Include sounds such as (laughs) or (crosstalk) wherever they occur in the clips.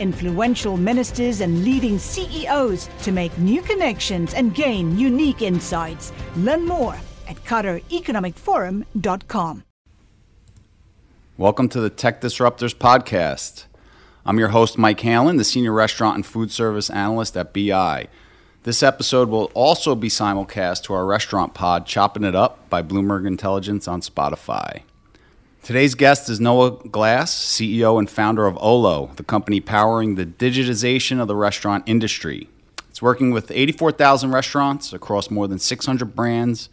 influential ministers, and leading CEOs to make new connections and gain unique insights. Learn more at QatarEconomicForum.com. Welcome to the Tech Disruptors Podcast. I'm your host, Mike Halen, the Senior Restaurant and Food Service Analyst at BI. This episode will also be simulcast to our restaurant pod, Chopping It Up by Bloomberg Intelligence on Spotify. Today's guest is Noah Glass, CEO and founder of Olo, the company powering the digitization of the restaurant industry. It's working with 84,000 restaurants across more than 600 brands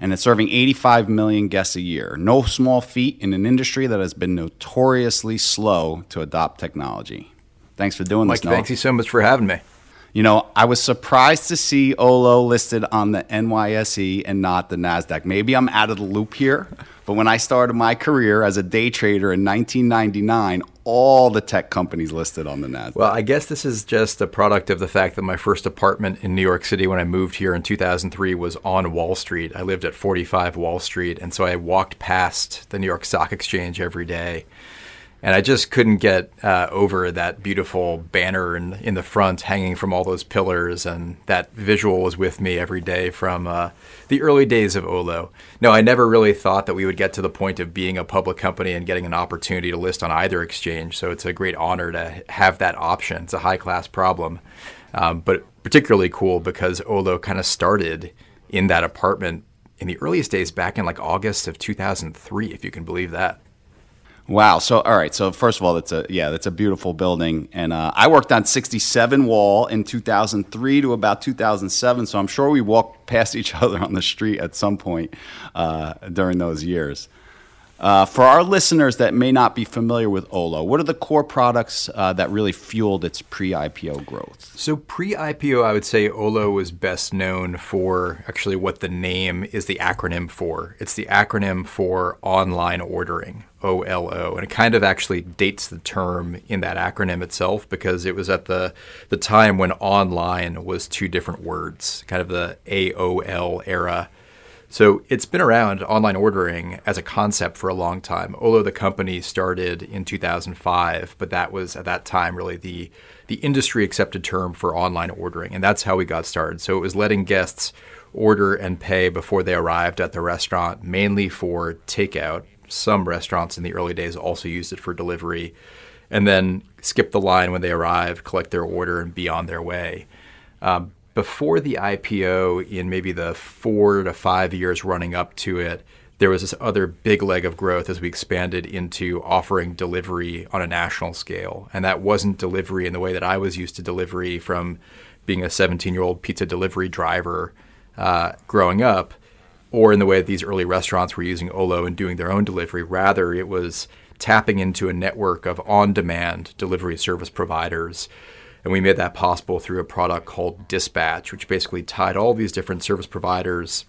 and it's serving 85 million guests a year. No small feat in an industry that has been notoriously slow to adopt technology. Thanks for doing Mike, this, Noah. Thanks you so much for having me. You know, I was surprised to see Olo listed on the NYSE and not the NASDAQ. Maybe I'm out of the loop here, but when I started my career as a day trader in 1999, all the tech companies listed on the NASDAQ. Well, I guess this is just a product of the fact that my first apartment in New York City when I moved here in 2003 was on Wall Street. I lived at 45 Wall Street, and so I walked past the New York Stock Exchange every day and I just couldn't get uh, over that beautiful banner in, in the front hanging from all those pillars, and that visual was with me every day from uh, the early days of Olo. No, I never really thought that we would get to the point of being a public company and getting an opportunity to list on either exchange. So it's a great honor to have that option. It's a high class problem, um, but particularly cool because Olo kind of started in that apartment in the earliest days back in like August of 2003, if you can believe that. Wow. So, all right. So, first of all, that's a yeah, that's a beautiful building, and uh, I worked on 67 Wall in 2003 to about 2007. So, I'm sure we walked past each (laughs) other on the street at some point uh, during those years. Uh, for our listeners that may not be familiar with Olo, what are the core products uh, that really fueled its pre-IPO growth? So pre-IPO, I would say Olo was best known for actually what the name is the acronym for. It's the acronym for online ordering, OLO, and it kind of actually dates the term in that acronym itself because it was at the the time when online was two different words, kind of the AOL era so it's been around online ordering as a concept for a long time. Olo, the company, started in 2005, but that was at that time really the the industry accepted term for online ordering, and that's how we got started. So it was letting guests order and pay before they arrived at the restaurant, mainly for takeout. Some restaurants in the early days also used it for delivery, and then skip the line when they arrive, collect their order, and be on their way. Um, before the IPO, in maybe the four to five years running up to it, there was this other big leg of growth as we expanded into offering delivery on a national scale. And that wasn't delivery in the way that I was used to delivery from being a 17 year old pizza delivery driver uh, growing up, or in the way that these early restaurants were using Olo and doing their own delivery. Rather, it was tapping into a network of on demand delivery service providers and we made that possible through a product called Dispatch, which basically tied all these different service providers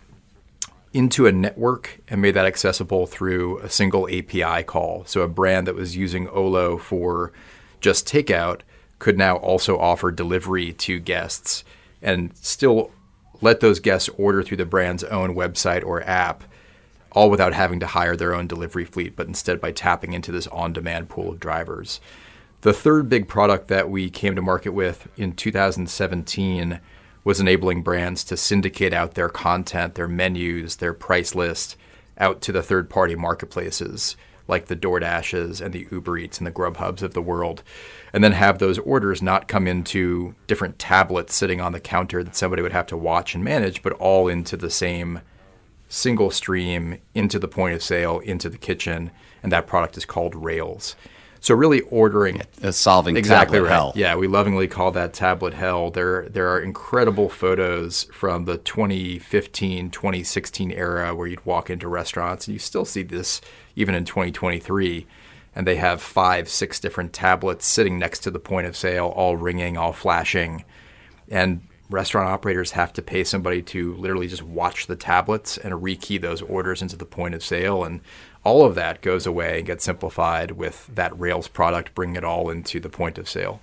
into a network and made that accessible through a single API call. So a brand that was using Olo for just takeout could now also offer delivery to guests and still let those guests order through the brand's own website or app all without having to hire their own delivery fleet, but instead by tapping into this on demand pool of drivers. The third big product that we came to market with in 2017 was enabling brands to syndicate out their content, their menus, their price list out to the third party marketplaces like the DoorDashes and the Uber Eats and the Grubhubs of the world, and then have those orders not come into different tablets sitting on the counter that somebody would have to watch and manage, but all into the same single stream into the point of sale, into the kitchen, and that product is called Rails. So really ordering It's solving exactly tablet right. hell. Yeah, we lovingly call that tablet hell. There there are incredible photos from the 2015, 2016 era where you'd walk into restaurants and you still see this even in 2023 and they have five, six different tablets sitting next to the point of sale, all ringing, all flashing. And restaurant operators have to pay somebody to literally just watch the tablets and rekey those orders into the point of sale. And all of that goes away and gets simplified with that Rails product, bringing it all into the point of sale.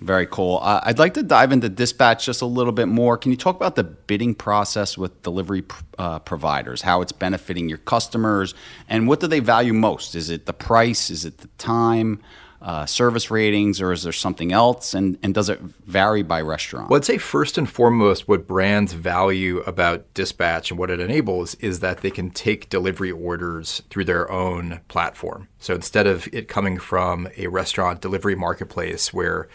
Very cool. Uh, I'd like to dive into dispatch just a little bit more. Can you talk about the bidding process with delivery uh, providers, how it's benefiting your customers, and what do they value most? Is it the price? Is it the time? Uh, service ratings, or is there something else? And, and does it vary by restaurant? Well, I'd say first and foremost, what brands value about Dispatch and what it enables is that they can take delivery orders through their own platform. So instead of it coming from a restaurant delivery marketplace where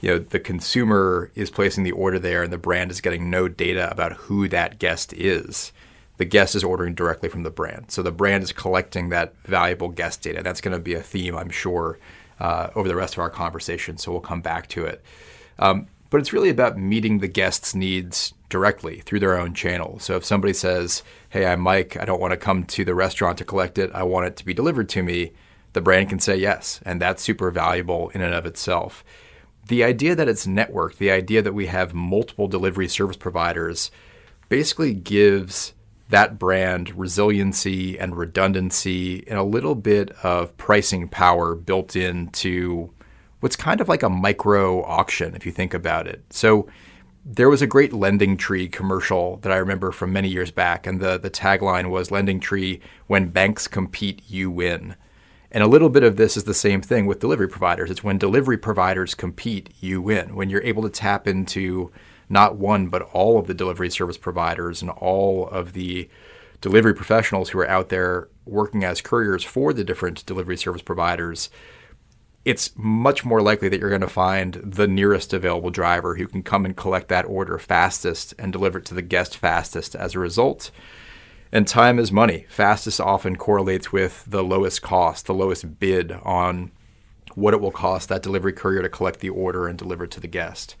you know the consumer is placing the order there and the brand is getting no data about who that guest is the guest is ordering directly from the brand so the brand is collecting that valuable guest data that's going to be a theme i'm sure uh, over the rest of our conversation so we'll come back to it. Um, but it's really about meeting the guest's needs directly through their own channel. So if somebody says hey i'm mike i don't want to come to the restaurant to collect it i want it to be delivered to me the brand can say yes and that's super valuable in and of itself. The idea that it's networked, the idea that we have multiple delivery service providers, basically gives that brand resiliency and redundancy and a little bit of pricing power built into what's kind of like a micro auction if you think about it. So there was a great Lending Tree commercial that I remember from many years back, and the, the tagline was Lending Tree, when banks compete, you win. And a little bit of this is the same thing with delivery providers. It's when delivery providers compete, you win. When you're able to tap into not one, but all of the delivery service providers and all of the delivery professionals who are out there working as couriers for the different delivery service providers, it's much more likely that you're going to find the nearest available driver who can come and collect that order fastest and deliver it to the guest fastest as a result. And time is money. Fastest often correlates with the lowest cost, the lowest bid on what it will cost that delivery courier to collect the order and deliver it to the guest.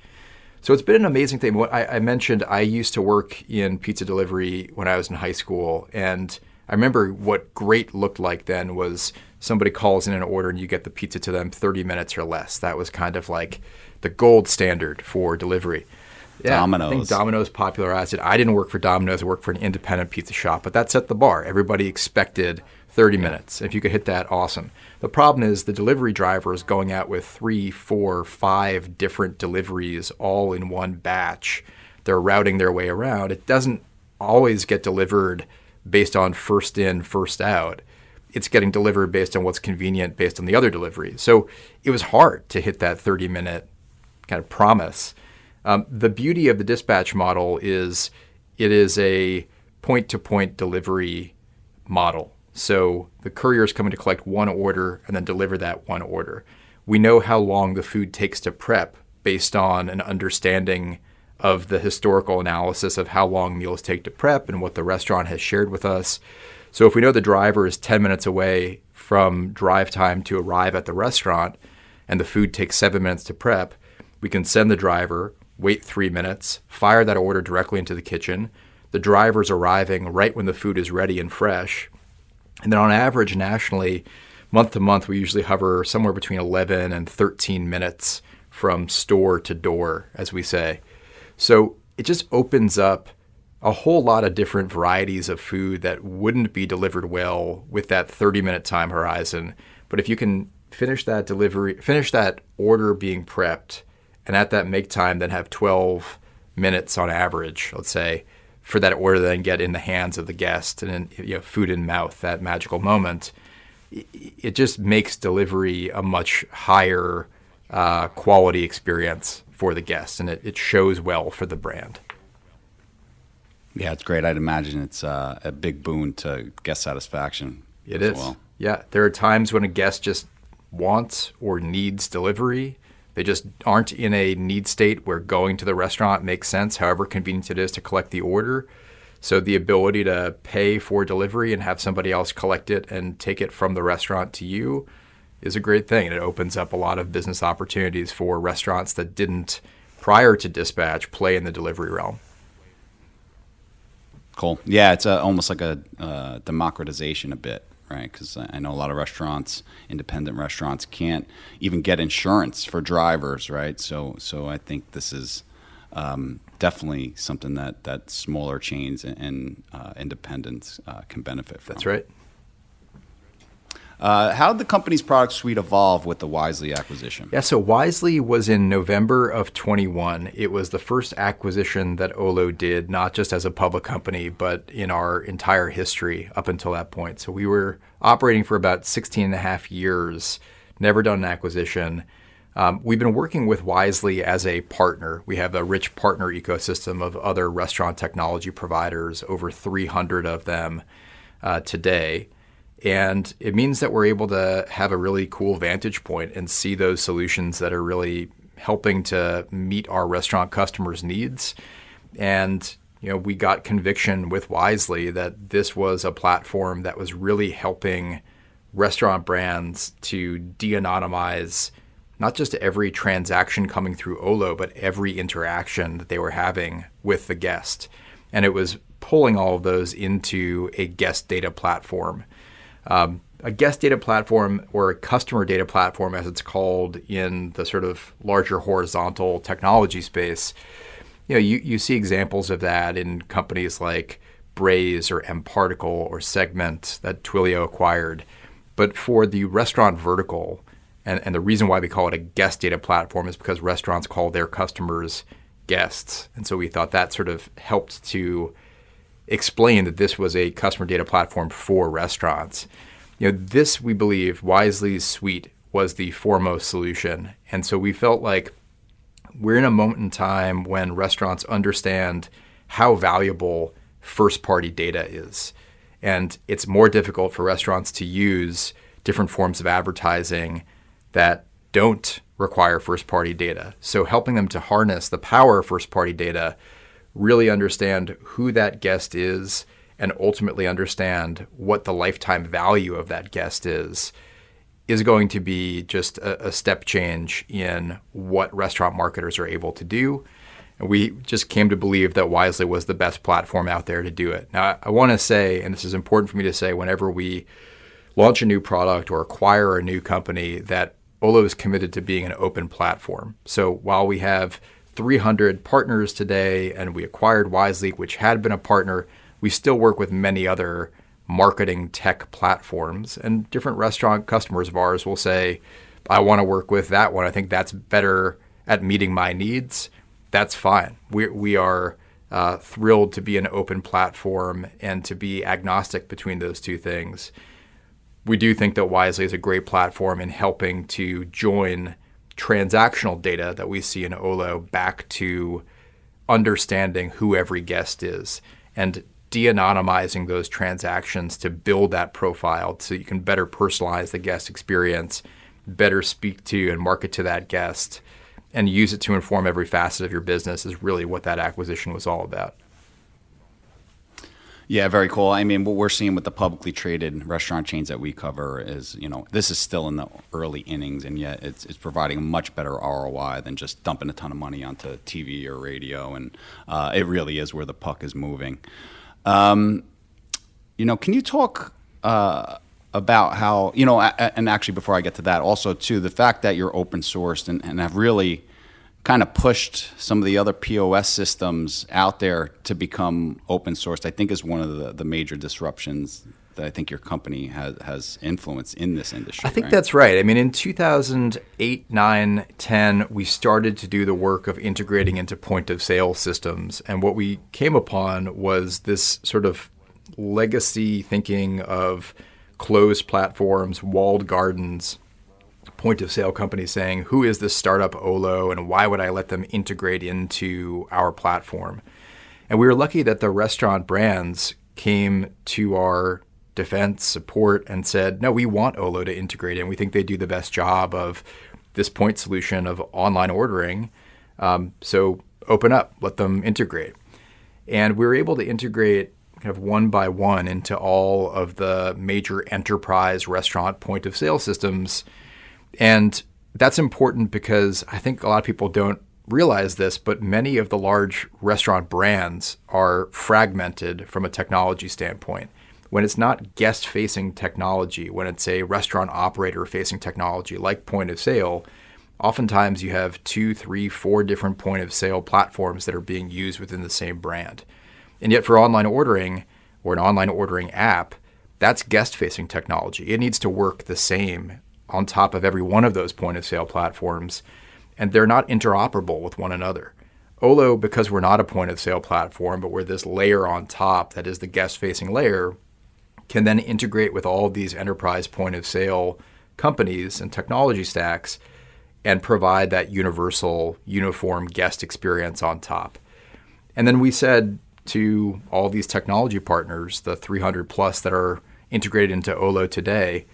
So it's been an amazing thing. What I, I, mentioned, I used to work in pizza delivery when I was in high school, and I remember what great looked like then was somebody calls in an order and you get the pizza to them 30 minutes or less. That was kind of like the gold standard for delivery. Yeah, Domino's. I think Domino's popularized it. I didn't work for Domino's. I worked for an independent pizza shop, but that set the bar. Everybody expected 30 minutes. If you could hit that, awesome. The problem is the delivery driver is going out with three, four, five different deliveries all in one batch. They're routing their way around. It doesn't always get delivered based on first in, first out. It's getting delivered based on what's convenient based on the other delivery. So it was hard to hit that 30 minute kind of promise. Um, the beauty of the dispatch model is it is a point to point delivery model. So the courier is coming to collect one order and then deliver that one order. We know how long the food takes to prep based on an understanding of the historical analysis of how long meals take to prep and what the restaurant has shared with us. So if we know the driver is 10 minutes away from drive time to arrive at the restaurant and the food takes seven minutes to prep, we can send the driver, wait three minutes, fire that order directly into the kitchen. The driver's arriving right when the food is ready and fresh. And then on average, nationally, month to month, we usually hover somewhere between 11 and 13 minutes from store to door, as we say. So it just opens up a whole lot of different varieties of food that wouldn't be delivered well with that 30 minute time horizon. But if you can finish that delivery, finish that order being prepped, and at that make time then have 12 minutes on average, let's say, for that order to then get in the hands of the guest and then, you know, food in mouth, that magical moment, it just makes delivery a much higher uh, quality experience for the guest, and it, it shows well for the brand. Yeah, it's great. I'd imagine it's uh, a big boon to guest satisfaction. It is. Well. Yeah, there are times when a guest just wants or needs delivery. They just aren't in a need state where going to the restaurant makes sense, however convenient it is to collect the order. So the ability to pay for delivery and have somebody else collect it and take it from the restaurant to you is a great thing. It opens up a lot of business opportunities for restaurants that didn't prior to dispatch play in the delivery realm. Cool. Yeah, it's a, almost like a uh, democratization a bit, right? Because I know a lot of restaurants, independent restaurants, can't even get insurance for drivers, right? So, so I think this is um, definitely something that that smaller chains and, and uh, independents uh, can benefit from. That's right. Uh, how did the company's product suite evolve with the Wisely acquisition? Yeah, so Wisely was in November of 21. It was the first acquisition that Olo did, not just as a public company, but in our entire history up until that point. So we were operating for about 16 and a half years, never done an acquisition. Um, we've been working with Wisely as a partner. We have a rich partner ecosystem of other restaurant technology providers, over 300 of them uh, today. And it means that we're able to have a really cool vantage point and see those solutions that are really helping to meet our restaurant customers' needs. And you know, we got conviction with Wisely that this was a platform that was really helping restaurant brands to de-anonymize not just every transaction coming through Olo, but every interaction that they were having with the guest. And it was pulling all of those into a guest data platform. Um, a guest data platform or a customer data platform, as it's called in the sort of larger horizontal technology space, you know, you, you see examples of that in companies like Braze or mParticle or Segment that Twilio acquired. But for the restaurant vertical, and, and the reason why we call it a guest data platform is because restaurants call their customers guests. And so we thought that sort of helped to explain that this was a customer data platform for restaurants. You know, this we believe Wisely's suite was the foremost solution. And so we felt like we're in a moment in time when restaurants understand how valuable first party data is. And it's more difficult for restaurants to use different forms of advertising that don't require first party data. So helping them to harness the power of first party data, really understand who that guest is, and ultimately understand what the lifetime value of that guest is, is going to be just a, a step change in what restaurant marketers are able to do. And we just came to believe that Wisely was the best platform out there to do it. Now, I, I want to say, and this is important for me to say, whenever we launch a new product or acquire a new company, that Olo is committed to being an open platform. So while we have 300 partners today and we acquired Wisely, which had been a partner, we still work with many other marketing tech platforms. And different restaurant customers of ours will say, I want to work with that one. I think that's better at meeting my needs. That's fine. We, we are uh, thrilled to be an open platform and to be agnostic between those two things we do think that Wisely is a great platform in helping to join transactional data that we see in Olo back to understanding who every guest is and de-anonymizing those transactions to build that profile so you can better personalize the guest experience, better speak to and market to that guest, and use it to inform every facet of your business is really what that acquisition was all about. Yeah, very cool. I mean, what we're seeing with the publicly traded restaurant chains that we cover is, you know, this is still in the early innings, and yet it's, it's providing a much better ROI than just dumping a ton of money onto TV or radio, and uh, it really is where the puck is moving. Um, you know, can you talk uh, about how, you know, and actually before I get to that, also too, the fact that you're open sourced and, and have really kind of pushed some of the other POS systems out there to become open sourced, I think is one of the, the major disruptions that I think your company has, has influence in this industry. I think right? that's right. I mean, in 2008, 9, 10, we started to do the work of integrating into point of sale systems. And what we came upon was this sort of legacy thinking of closed platforms, walled gardens, point of sale companies saying, who is this startup Olo and why would I let them integrate into our platform? And we were lucky that the restaurant brands came to our defense, support, and said, no, we want Olo to integrate in. We think they do the best job of this point solution of online ordering. Um, so open up, let them integrate. And we were able to integrate kind of one by one into all of the major enterprise restaurant point of sale systems. And that's important because I think a lot of people don't realize this, but many of the large restaurant brands are fragmented from a technology standpoint when it's not guest facing technology, when it's a restaurant operator facing technology like point of sale, oftentimes you have two, three, four different point of sale platforms that are being used within the same brand. And yet, for online ordering or an online ordering app, that's guest facing technology. It needs to work the same on top of every one of those point of sale platforms, and they're not interoperable with one another. Olo, because we're not a point of sale platform, but we're this layer on top that is the guest facing layer, can then integrate with all of these enterprise point of sale companies and technology stacks and provide that universal, uniform guest experience on top. And then we said to all these technology partners, the 300 plus that are integrated into Olo today,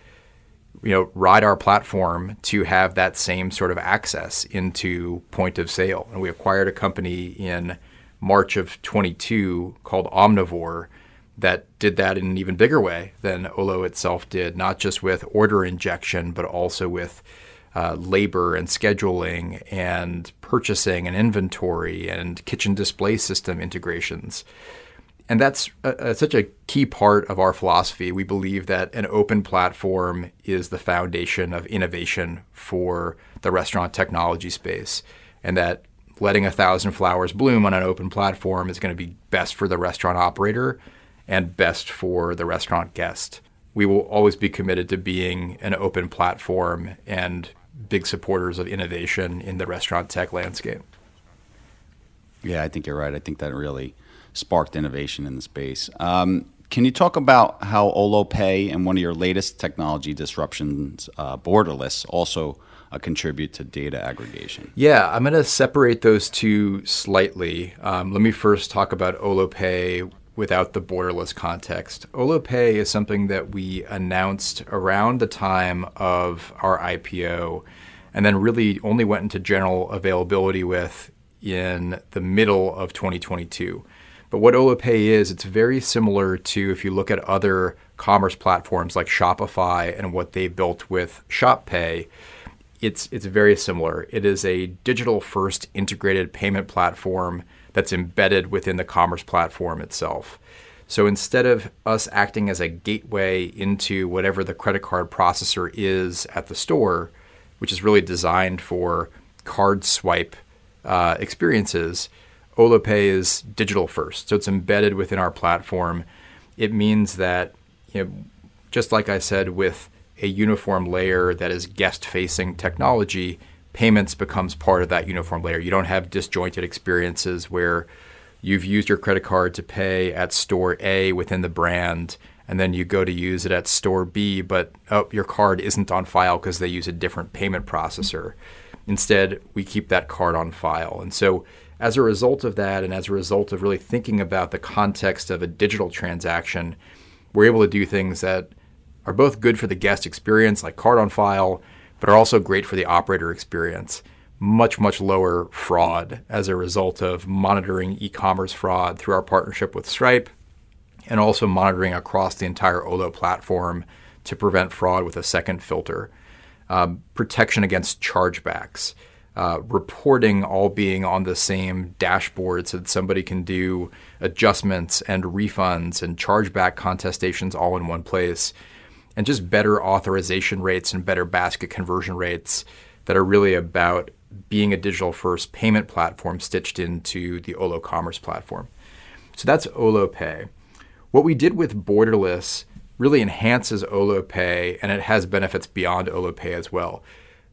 you know, ride our platform to have that same sort of access into point of sale. And we acquired a company in March of 22 called Omnivore that did that in an even bigger way than Olo itself did, not just with order injection, but also with uh, labor and scheduling and purchasing and inventory and kitchen display system integrations. And that's a, a, such a key part of our philosophy. We believe that an open platform is the foundation of innovation for the restaurant technology space, and that letting a thousand flowers bloom on an open platform is going to be best for the restaurant operator and best for the restaurant guest. We will always be committed to being an open platform and big supporters of innovation in the restaurant tech landscape. Yeah, I think you're right. I think that really sparked innovation in the space. Um, can you talk about how Olo Pay and one of your latest technology disruptions, uh, Borderless, also uh, contribute to data aggregation? Yeah, I'm going to separate those two slightly. Um, let me first talk about Olo Pay, without the borderless context. Olo Pay is something that we announced around the time of our IPO and then really only went into general availability with in the middle of 2022. But what OloPay is, it's very similar to if you look at other commerce platforms like Shopify and what they built with ShopPay. It's it's very similar. It is a digital first integrated payment platform that's embedded within the commerce platform itself. So instead of us acting as a gateway into whatever the credit card processor is at the store, which is really designed for card swipe uh, experiences, OloPay is digital first. So it's embedded within our platform. It means that, you know, just like I said, with a uniform layer that is guest facing technology, payments becomes part of that uniform layer. You don't have disjointed experiences where you've used your credit card to pay at store A within the brand and then you go to use it at store B, but oh, your card isn't on file because they use a different payment processor. Instead, we keep that card on file. And so, as a result of that, and as a result of really thinking about the context of a digital transaction, we're able to do things that are both good for the guest experience, like card on file, but are also great for the operator experience. Much, much lower fraud as a result of monitoring e commerce fraud through our partnership with Stripe and also monitoring across the entire Olo platform to prevent fraud with a second filter. Um, protection against chargebacks. Uh, reporting all being on the same dashboard so that somebody can do adjustments and refunds and chargeback contestations all in one place and just better authorization rates and better basket conversion rates that are really about being a digital first payment platform stitched into the Olo commerce platform. So that's Olo Pay. What we did with Borderless really enhances Olo Pay and it has benefits beyond Olo Pay as well.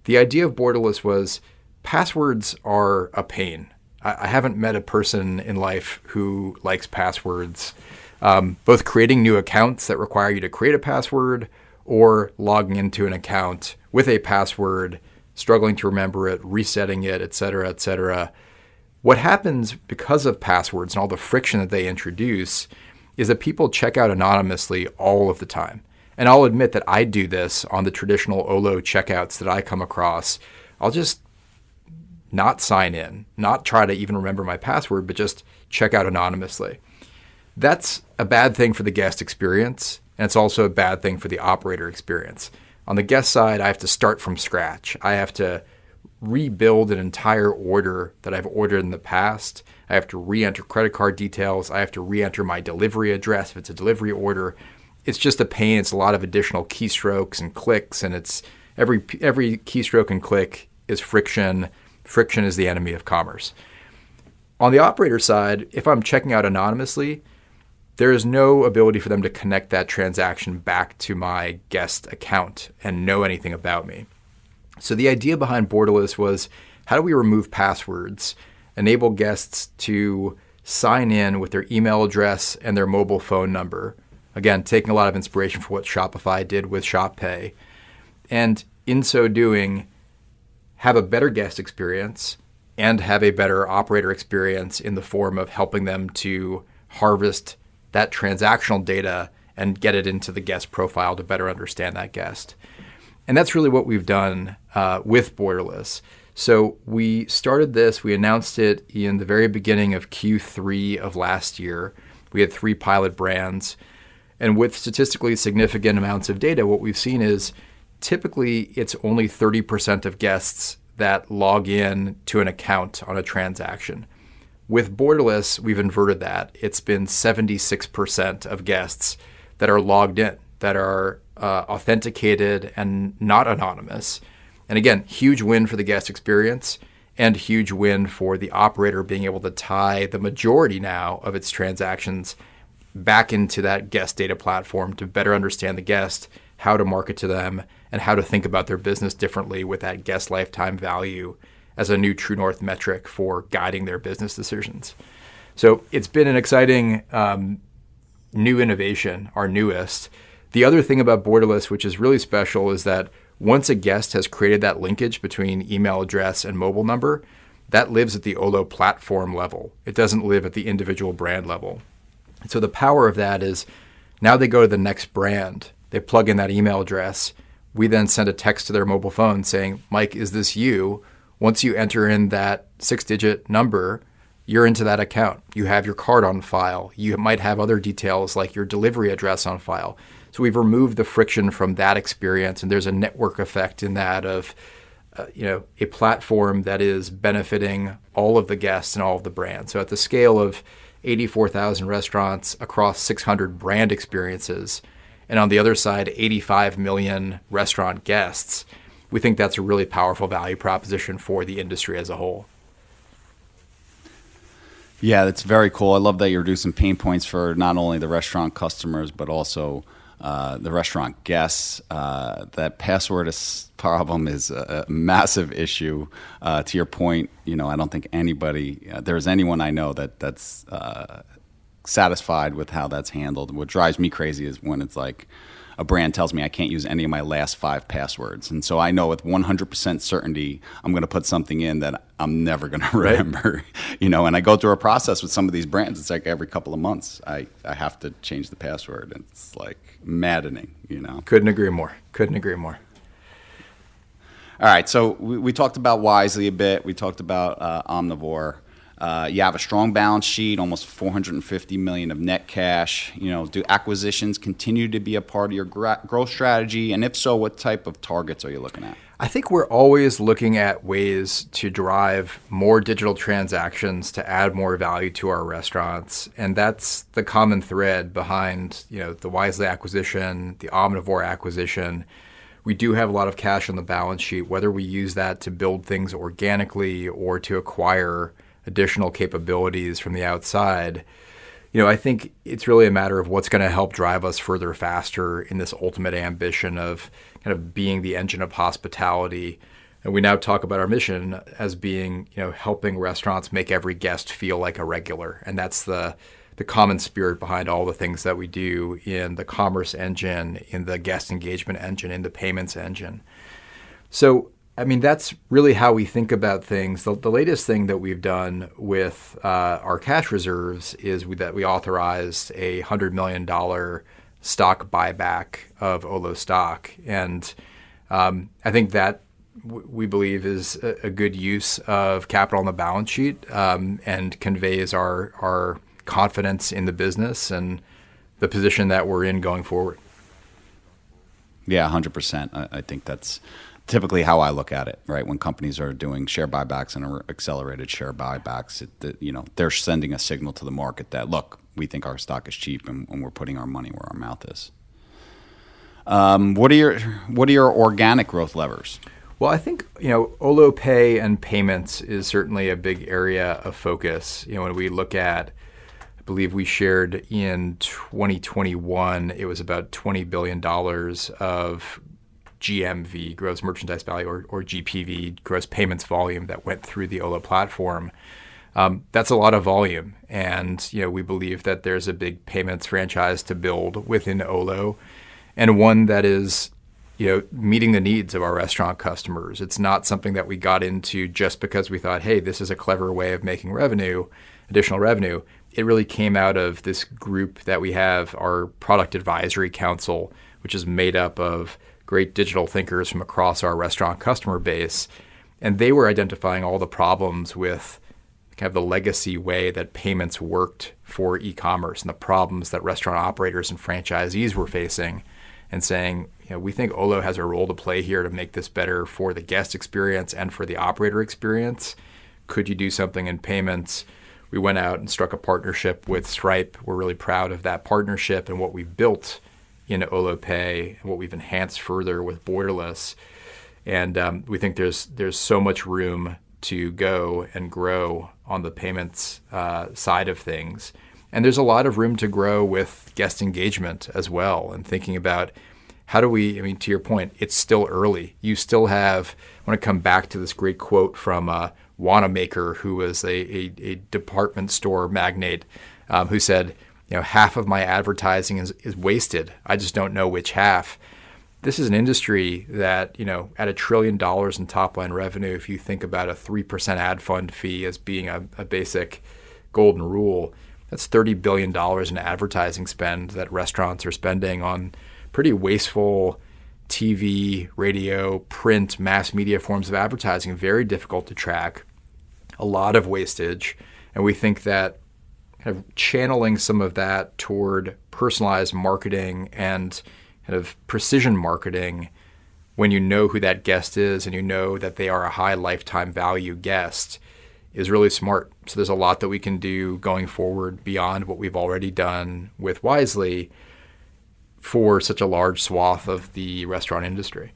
The idea of Borderless was passwords are a pain. I, I haven't met a person in life who likes passwords. Um, both creating new accounts that require you to create a password or logging into an account with a password, struggling to remember it, resetting it, et cetera, et cetera. What happens because of passwords and all the friction that they introduce is that people check out anonymously all of the time. And I'll admit that I do this on the traditional Olo checkouts that I come across. I'll just not sign in, not try to even remember my password, but just check out anonymously. That's a bad thing for the guest experience, and it's also a bad thing for the operator experience. On the guest side, I have to start from scratch. I have to rebuild an entire order that I've ordered in the past. I have to re enter credit card details. I have to re enter my delivery address if it's a delivery order. It's just a pain. It's a lot of additional keystrokes and clicks, and it's every every keystroke and click is friction. Friction is the enemy of commerce. On the operator side, if I'm checking out anonymously, there is no ability for them to connect that transaction back to my guest account and know anything about me. So the idea behind Borderless was how do we remove passwords, enable guests to sign in with their email address and their mobile phone number. Again, taking a lot of inspiration for what Shopify did with Shop Pay. And in so doing, have a better guest experience and have a better operator experience in the form of helping them to harvest that transactional data and get it into the guest profile to better understand that guest. And that's really what we've done uh, with Borderless. So we started this, we announced it in the very beginning of Q3 of last year. We had three pilot brands. And with statistically significant amounts of data, what we've seen is typically it's only 30% of guests that log in to an account on a transaction. With Borderless, we've inverted that. It's been 76% of guests that are logged in, that are uh, authenticated and not anonymous. And again, huge win for the guest experience and huge win for the operator being able to tie the majority now of its transactions back into that guest data platform to better understand the guest, how to market to them, and how to think about their business differently with that guest lifetime value as a new True North metric for guiding their business decisions. So it's been an exciting um, new innovation, our newest. The other thing about Borderless, which is really special, is that once a guest has created that linkage between email address and mobile number, that lives at the Olo platform level. It doesn't live at the individual brand level. So the power of that is now they go to the next brand, they plug in that email address. We then send a text to their mobile phone saying, Mike, is this you? Once you enter in that six digit number, you're into that account. You have your card on file. You might have other details like your delivery address on file. So we've removed the friction from that experience, and there's a network effect in that of, uh, you know, a platform that is benefiting all of the guests and all of the brands. So at the scale of 84,000 restaurants across 600 brand experiences, and on the other side, 85 million restaurant guests, we think that's a really powerful value proposition for the industry as a whole. Yeah, that's very cool. I love that you're reducing pain points for not only the restaurant customers, but also uh, the restaurant guests. Uh, that password problem is a, a massive issue. Uh, to your point, you know, I don't think anybody, uh, there's anyone I know that that's uh, satisfied with how that's handled. What drives me crazy is when it's like, a brand tells me I can't use any of my last five passwords. And so I know with 100% certainty I'm going to put something in that I'm never going (laughs) to remember. Right. you know, and I go through a process with some of these brands. It's like every couple of months I, I have to change the password. It's like maddening, you know. Couldn't agree more. Couldn't agree more. All right, so we, we talked about Wisely a bit. We talked about uh, Omnivore. Uh, you have a strong balance sheet, almost 450 million of net cash. You know, do acquisitions continue to be a part of your gra- growth strategy? And if so, what type of targets are you looking at? I think we're always looking at ways to drive more digital transactions to add more value to our restaurants, and that's the common thread behind you know the Wisely acquisition, the Omnivore acquisition. we do have a lot of cash on the balance sheet. Whether we use that to build things organically or to acquire additional capabilities from the outside, you know, I think it's really a matter of what's going to help drive us further faster in this ultimate ambition of kind of being the engine of hospitality. And we now talk about our mission as being, you know, helping restaurants make every guest feel like a regular. And that's the the common spirit behind all the things that we do in the commerce engine, in the guest engagement engine, in the payments engine. So I mean, that's really how we think about things. The, the latest thing that we've done with uh, our cash reserves is we, that we authorized a $100 million stock buyback of Olo stock. And um, I think that w- we believe is a, a, good use of capital on the balance sheet um, and conveys our, our confidence in the business and the position that we're in going forward. Yeah, 100%. I, I think that's typically how I look at it, right? When companies are doing share buybacks and accelerated share buybacks, it, you know, they're sending a signal to the market that look, we think our stock is cheap and, and we're putting our money where our mouth is. Um, what are your what are your organic growth levers? Well, I think you know Olo Pay and payments is certainly a big area of focus. You know, when we look at, I believe we shared in 2021, it was about 20 billion dollars of GMV, gross merchandise value, or, or GPV, gross payments volume that went through the Olo platform. Um, that's a lot of volume, and you know we believe that there's a big payments franchise to build within Olo, and one that is you know meeting the needs of our restaurant customers. It's not something that we got into just because we thought, hey, this is a clever way of making revenue, additional revenue. It really came out of this group that we have, our product advisory council, which is made up of great digital thinkers from across our restaurant customer base. And they were identifying all the problems with kind of the legacy way that payments worked for e commerce and the problems that restaurant operators and franchisees were facing, and saying, you know, we think Olo has a role to play here to make this better for the guest experience and for the operator experience. Could you do something in payments? We went out and struck a partnership with Stripe. We're really proud of that partnership and what we've built in Olo Pay what we've enhanced further with Borderless. And um, we think there's there's so much room to go and grow on the payments uh, side of things. And there's a lot of room to grow with guest engagement as well and thinking about how do we, I mean, to your point, it's still early. You still have, I want to come back to this great quote from uh, Wanamaker, who was a, a, a department store magnate, um, who said, you know, half of my advertising is, is wasted. I just don't know which half. This is an industry that, you know, at a trillion dollars in top line revenue, if you think about a 3% ad fund fee as being a, a basic golden rule, that's $30 billion in advertising spend that restaurants are spending on pretty wasteful TV, radio, print, mass media forms of advertising. Very difficult to track, a lot of wastage. And we think that kind of channeling some of that toward personalized marketing and kind of precision marketing when you know who that guest is and you know that they are a high lifetime value guest is really smart. So there's a lot that we can do going forward beyond what we've already done with Wisely for such a large swath of the restaurant industry.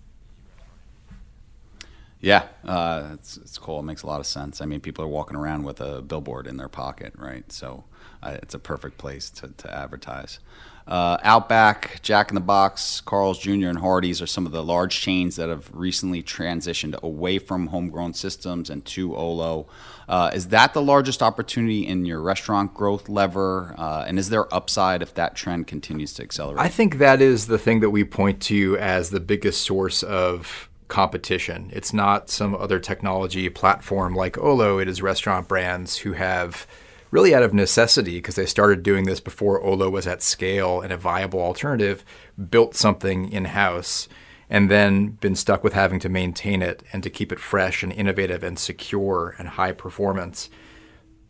Yeah, uh, it's, it's cool. It makes a lot of sense. I mean, people are walking around with a billboard in their pocket, right? So it's a perfect place to, to advertise. Uh, Outback, Jack in the Box, Carl's Jr., and Hardee's are some of the large chains that have recently transitioned away from homegrown systems and to Olo. Uh, is that the largest opportunity in your restaurant growth lever? Uh, and is there upside if that trend continues to accelerate? I think that is the thing that we point to as the biggest source of competition. It's not some other technology platform like Olo, it is restaurant brands who have really out of necessity, because they started doing this before Olo was at scale and a viable alternative, built something in house and then been stuck with having to maintain it and to keep it fresh and innovative and secure and high performance.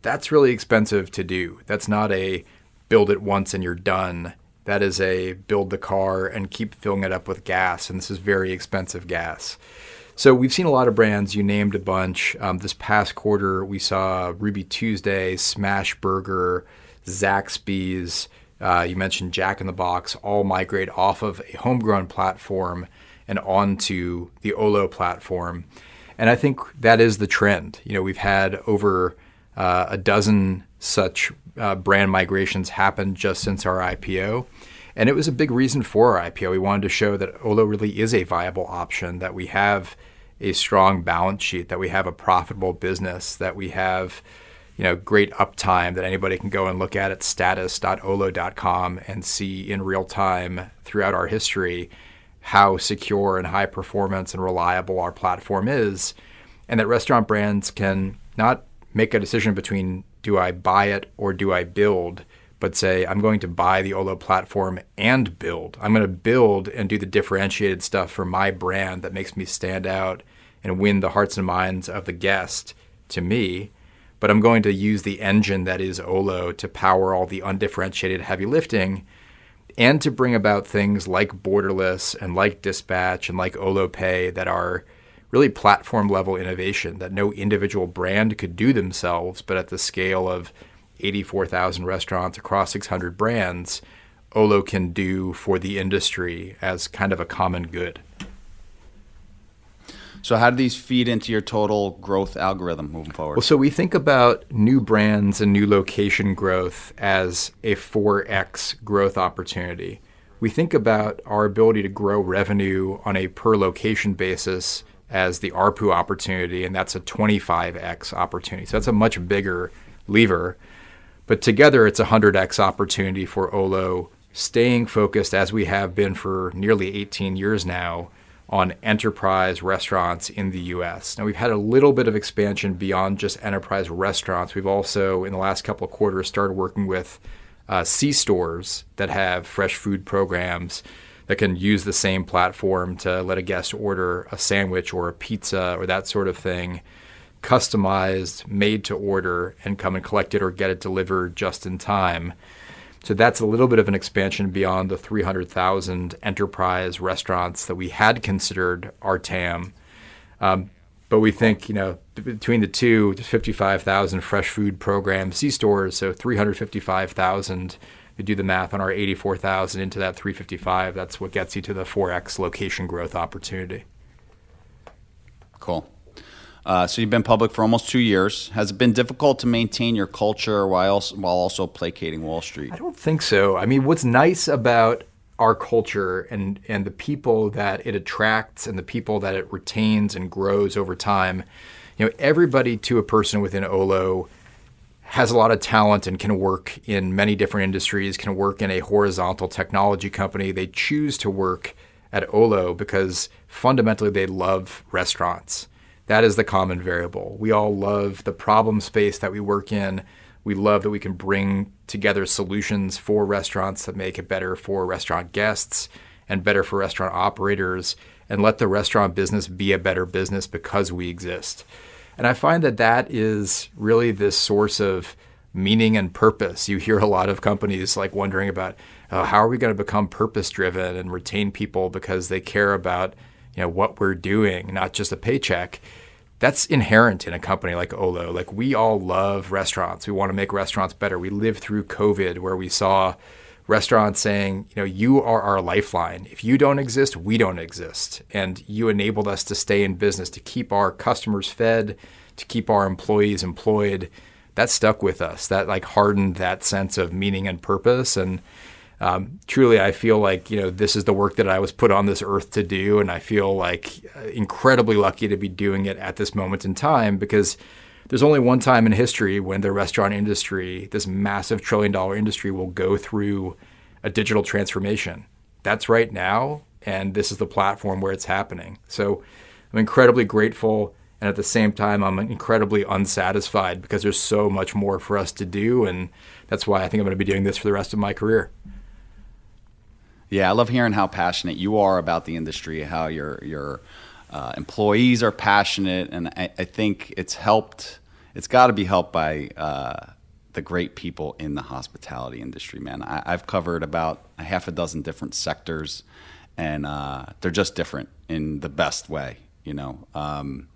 That's really expensive to do. That's not a build it once and you're done. That is a build the car and keep filling it up with gas. And this is very expensive gas. So we've seen a lot of brands. You named a bunch. Um, this past quarter, we saw Ruby Tuesday, Smash Burger, Zaxby's. Uh, you mentioned Jack in the Box, all migrate off of a homegrown platform and onto the Olo platform. And I think that is the trend. You know, we've had over uh, a dozen such uh, brand migrations happen just since our IPO. And it was a big reason for our IPO. We wanted to show that Olo really is a viable option, that we have a strong balance sheet, that we have a profitable business, that we have you know, great uptime that anybody can go and look at at status.olo.com and see in real time throughout our history how secure and high performance and reliable our platform is, and that restaurant brands can not make a decision between do I buy it or do I build, but say I'm going to buy the Olo platform and build. I'm going to build and do the differentiated stuff for my brand that makes me stand out and win the hearts and minds of the guest to me. But I'm going to use the engine that is Olo to power all the undifferentiated heavy lifting and to bring about things like borderless and like dispatch and like Olo Pay that are really platform level innovation that no individual brand could do themselves, but at the scale of 84,000 restaurants across 600 brands, Olo can do for the industry as kind of a common good. So how do these feed into your total growth algorithm moving forward? Well, so we think about new brands and new location growth as a 4x growth opportunity. We think about our ability to grow revenue on a per location basis as the ARPU opportunity, and that's a 25x opportunity. So that's a much bigger lever. But together, it's a 100x opportunity for Olo, staying focused as we have been for nearly 18 years now on enterprise restaurants in the US. Now, we've had a little bit of expansion beyond just enterprise restaurants. We've also, in the last couple of quarters, started working with uh, C stores that have fresh food programs that can use the same platform to let a guest order a sandwich or a pizza or that sort of thing, customized, made to order, and come and collect it or get it delivered just in time. So that's a little bit of an expansion beyond the 300,000 enterprise restaurants that we had considered our TAM. Um, but we think, you know, between the two, 55,000 fresh food program C stores, so 355,000. You do the math on our 84,000 into that 355. That's what gets you to the 4x location growth opportunity. Cool. Uh, so you've been public for almost two years. Has it been difficult to maintain your culture while also, while also placating Wall Street? I don't think so. I mean, what's nice about our culture and and the people that it attracts and the people that it retains and grows over time, you know, everybody to a person within Olo has a lot of talent and can work in many different industries, can work in a horizontal technology company. They choose to work at Olo because fundamentally they love restaurants. That is the common variable. We all love the problem space that we work in. We love that we can bring together solutions for restaurants that make it better for restaurant guests and better for restaurant operators and let the restaurant business be a better business because we exist. And I find that that is really this source of meaning and purpose. You hear a lot of companies like wondering about uh, how are we going to become purpose driven and retain people because they care about you know what we're doing, not just a paycheck. That's inherent in a company like Olo. Like we all love restaurants. We want to make restaurants better. We lived through COVID where we saw restaurants saying, you know, you are our lifeline. If you don't exist, we don't exist. And you enabled us to stay in business, to keep our customers fed, to keep our employees employed. That stuck with us. That like hardened that sense of meaning and purpose. And um, truly, I feel like you know this is the work that I was put on this earth to do, and I feel like uh, incredibly lucky to be doing it at this moment in time because there's only one time in history when the restaurant industry, this massive trillion dollar industry, will go through a digital transformation. That's right now, and this is the platform where it's happening. So I'm incredibly grateful. And at the same time, I'm incredibly unsatisfied because there's so much more for us to do. And that's why I think I'm going to be doing this for the rest of my career. Yeah, I love hearing how passionate you are about the industry, how your your uh, employees are passionate, and I, I, think it's helped. It's got to be helped by uh, the great people in the hospitality industry, man. I, have covered about a half a dozen different sectors, and uh, they're just different in the best way. You know, um,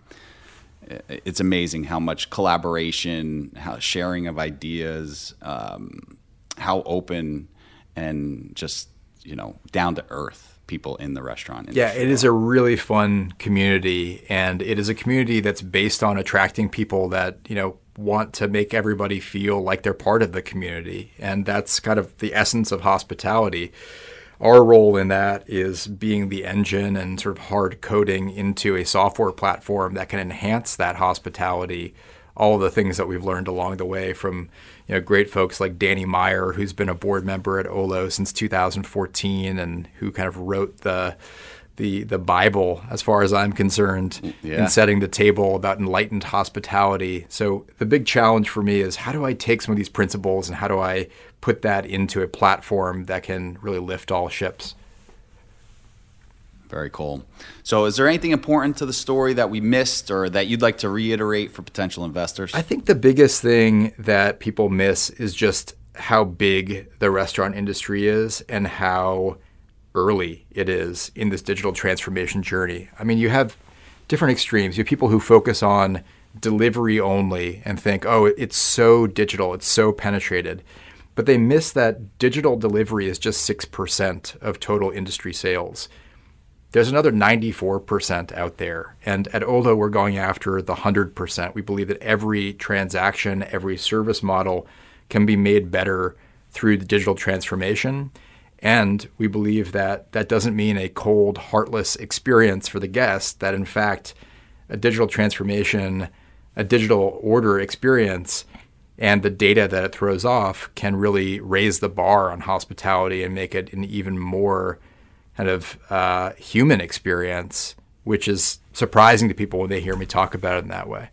it's amazing how much collaboration, how sharing of ideas, um, how open and just you know down to earth people in the restaurant industry. Yeah, it is a really fun community, and it is a community that's based on attracting people that you know want to make everybody feel like they're part of the community, and that's kind of the essence of hospitality. Our role in that is being the engine and sort of hard coding into a software platform that can enhance that hospitality all the things that we've learned along the way from you know great folks like Danny Meyer, who's been a board member at Olo since 2014, and who kind of wrote the the the Bible, as far as I'm concerned, yeah. in setting the table about enlightened hospitality. So the big challenge for me is how do I take some of these principles and how do I put that into a platform that can really lift all ships? Very cool. So, is there anything important to the story that we missed or that you'd like to reiterate for potential investors? I think the biggest thing that people miss is just how big the restaurant industry is and how early it is in this digital transformation journey. I mean, you have different extremes. You have people who focus on delivery only and think, oh, it's so digital, it's so penetrated. But they miss that digital delivery is just 6% of total industry sales. There's another 94% out there. And at Olo, we're going after the 100%. We believe that every transaction, every service model can be made better through the digital transformation. And we believe that that doesn't mean a cold, heartless experience for the guest, that in fact, a digital transformation, a digital order experience, and the data that it throws off can really raise the bar on hospitality and make it an even more kind of uh, human experience, which is surprising to people when they hear me talk about it in that way.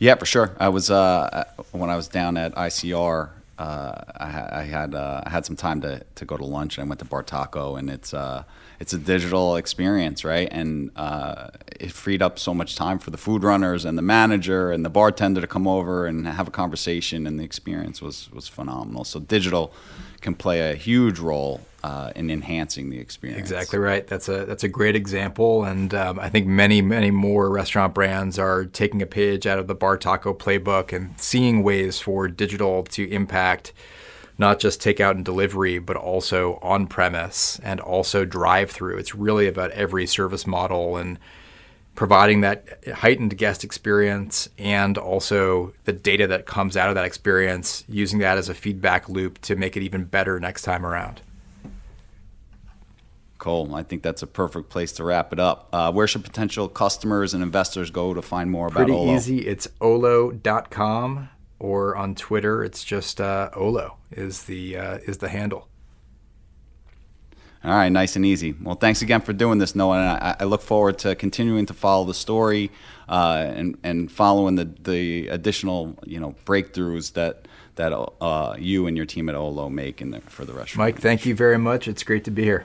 Yeah, for sure. I was uh, when I was down at ICR. Uh, I, I, had uh, I had some time to, to go to lunch. and I went to Bartaco, and it's uh, it's a digital experience, right? And uh, it freed up so much time for the food runners and the manager and the bartender to come over and have a conversation, and the experience was was phenomenal. So digital can play a huge role uh, in enhancing the experience. Exactly right. That's a that's a great example, and um, I think many many more restaurant brands are taking a page out of the Bartaco playbook and seeing ways for digital to impact not just takeout and delivery, but also on premise and also drive through. It's really about every service model and providing that heightened guest experience and also the data that comes out of that experience, using that as a feedback loop to make it even better next time around. Cole, I think that's a perfect place to wrap it up. Uh, where should potential customers and investors go to find more Pretty about Olo? Pretty easy. It's olo.com or on Twitter, it's just uh, Olo is the uh, is the handle. All right, nice and easy. Well, thanks again for doing this, Noah. And I, I look forward to continuing to follow the story uh, and and following the the additional you know breakthroughs that that uh, you and your team at Olo make in the, for the restaurant. Mike, thank you very much. It's great to be here.